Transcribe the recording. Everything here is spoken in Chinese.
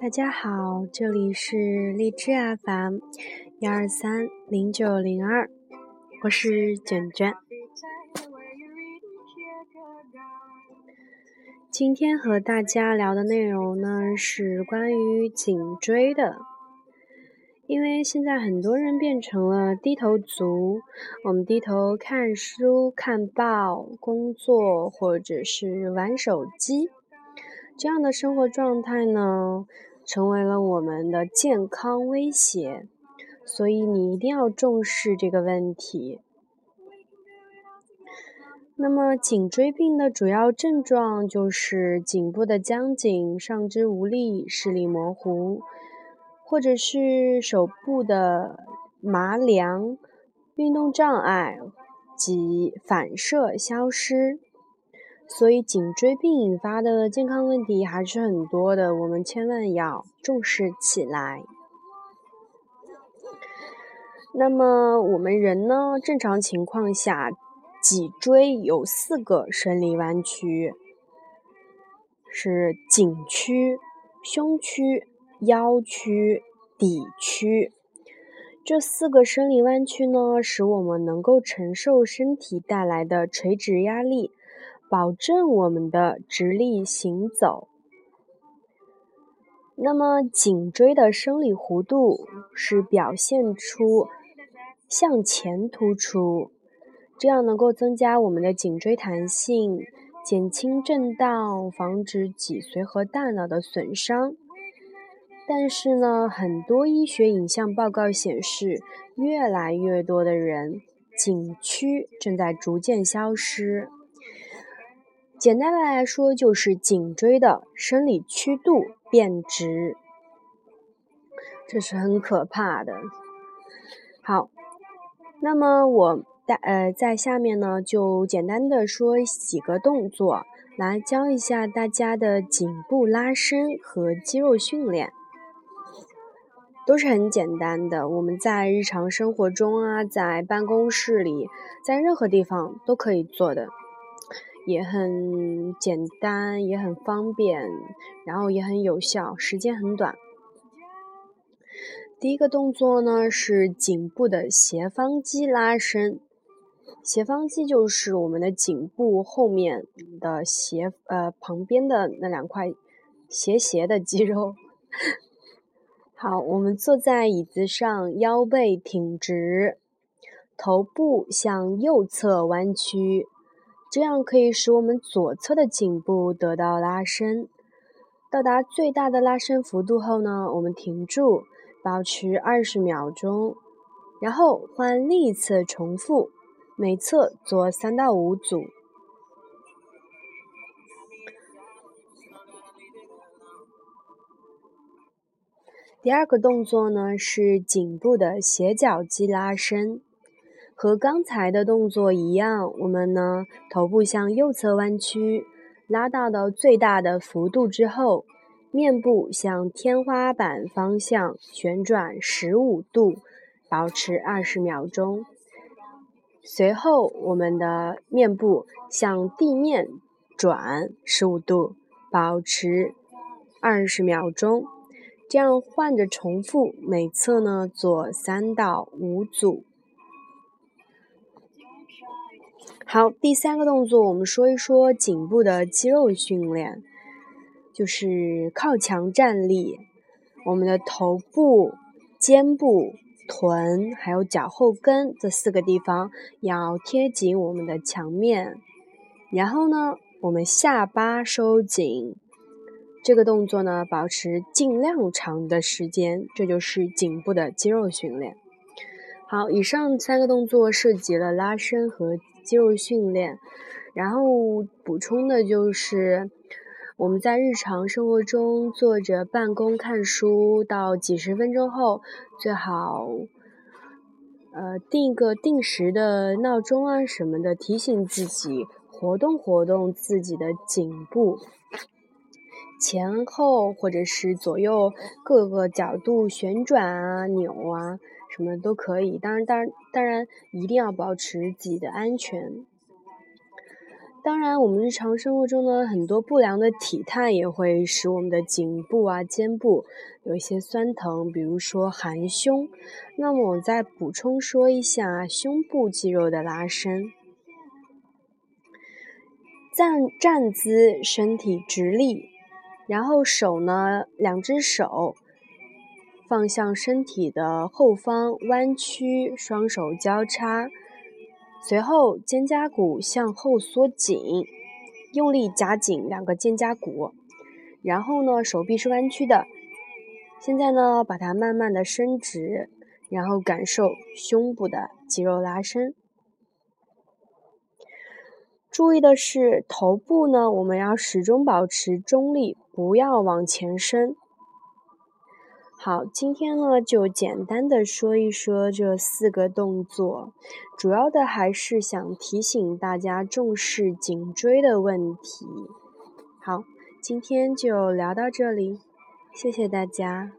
大家好，这里是荔枝 FM 幺二三零九零二，我是卷卷。今天和大家聊的内容呢是关于颈椎的，因为现在很多人变成了低头族，我们低头看书、看报、工作或者是玩手机，这样的生活状态呢。成为了我们的健康威胁，所以你一定要重视这个问题。那么，颈椎病的主要症状就是颈部的僵紧、上肢无力、视力模糊，或者是手部的麻凉、运动障碍及反射消失。所以，颈椎病引发的健康问题还是很多的，我们千万要重视起来。那么，我们人呢，正常情况下，脊椎有四个生理弯曲，是颈区、胸区、腰区、骶区。这四个生理弯曲呢，使我们能够承受身体带来的垂直压力。保证我们的直立行走。那么，颈椎的生理弧度是表现出向前突出，这样能够增加我们的颈椎弹性，减轻震荡，防止脊髓和大脑的损伤。但是呢，很多医学影像报告显示，越来越多的人颈区正在逐渐消失。简单的来说，就是颈椎的生理曲度变直，这是很可怕的。好，那么我在呃在下面呢，就简单的说几个动作，来教一下大家的颈部拉伸和肌肉训练，都是很简单的。我们在日常生活中啊，在办公室里，在任何地方都可以做的。也很简单，也很方便，然后也很有效，时间很短。第一个动作呢是颈部的斜方肌拉伸，斜方肌就是我们的颈部后面的斜呃旁边的那两块斜斜的肌肉。好，我们坐在椅子上，腰背挺直，头部向右侧弯曲。这样可以使我们左侧的颈部得到拉伸，到达最大的拉伸幅度后呢，我们停住，保持二十秒钟，然后换另一侧重复，每侧做三到五组。第二个动作呢是颈部的斜角肌拉伸。和刚才的动作一样，我们呢头部向右侧弯曲，拉大到最大的幅度之后，面部向天花板方向旋转十五度，保持二十秒钟。随后，我们的面部向地面转十五度，保持二十秒钟。这样换着重复，每侧呢做三到五组。好，第三个动作，我们说一说颈部的肌肉训练，就是靠墙站立。我们的头部、肩部、臀还有脚后跟这四个地方要贴紧我们的墙面，然后呢，我们下巴收紧。这个动作呢，保持尽量长的时间，这就是颈部的肌肉训练。好，以上三个动作涉及了拉伸和。肌肉训练，然后补充的就是，我们在日常生活中坐着办公、看书到几十分钟后，最好，呃，定一个定时的闹钟啊什么的，提醒自己活动活动自己的颈部，前后或者是左右各个角度旋转啊、扭啊。什么都可以，当然，当然，当然，一定要保持自己的安全。当然，我们日常生活中呢，很多不良的体态也会使我们的颈部啊、肩部有一些酸疼，比如说含胸。那么我再补充说一下胸部肌肉的拉伸。站站姿，身体直立，然后手呢，两只手放向身体的后方，弯曲，双手交叉。随后，肩胛骨向后缩紧，用力夹紧两个肩胛骨。然后呢，手臂是弯曲的。现在呢，把它慢慢的伸直，然后感受胸部的肌肉拉伸。注意的是，头部呢，我们要始终保持中立，不要往前伸。好，今天呢就简单的说一说这四个动作，主要的还是想提醒大家重视颈椎的问题。好，今天就聊到这里，谢谢大家。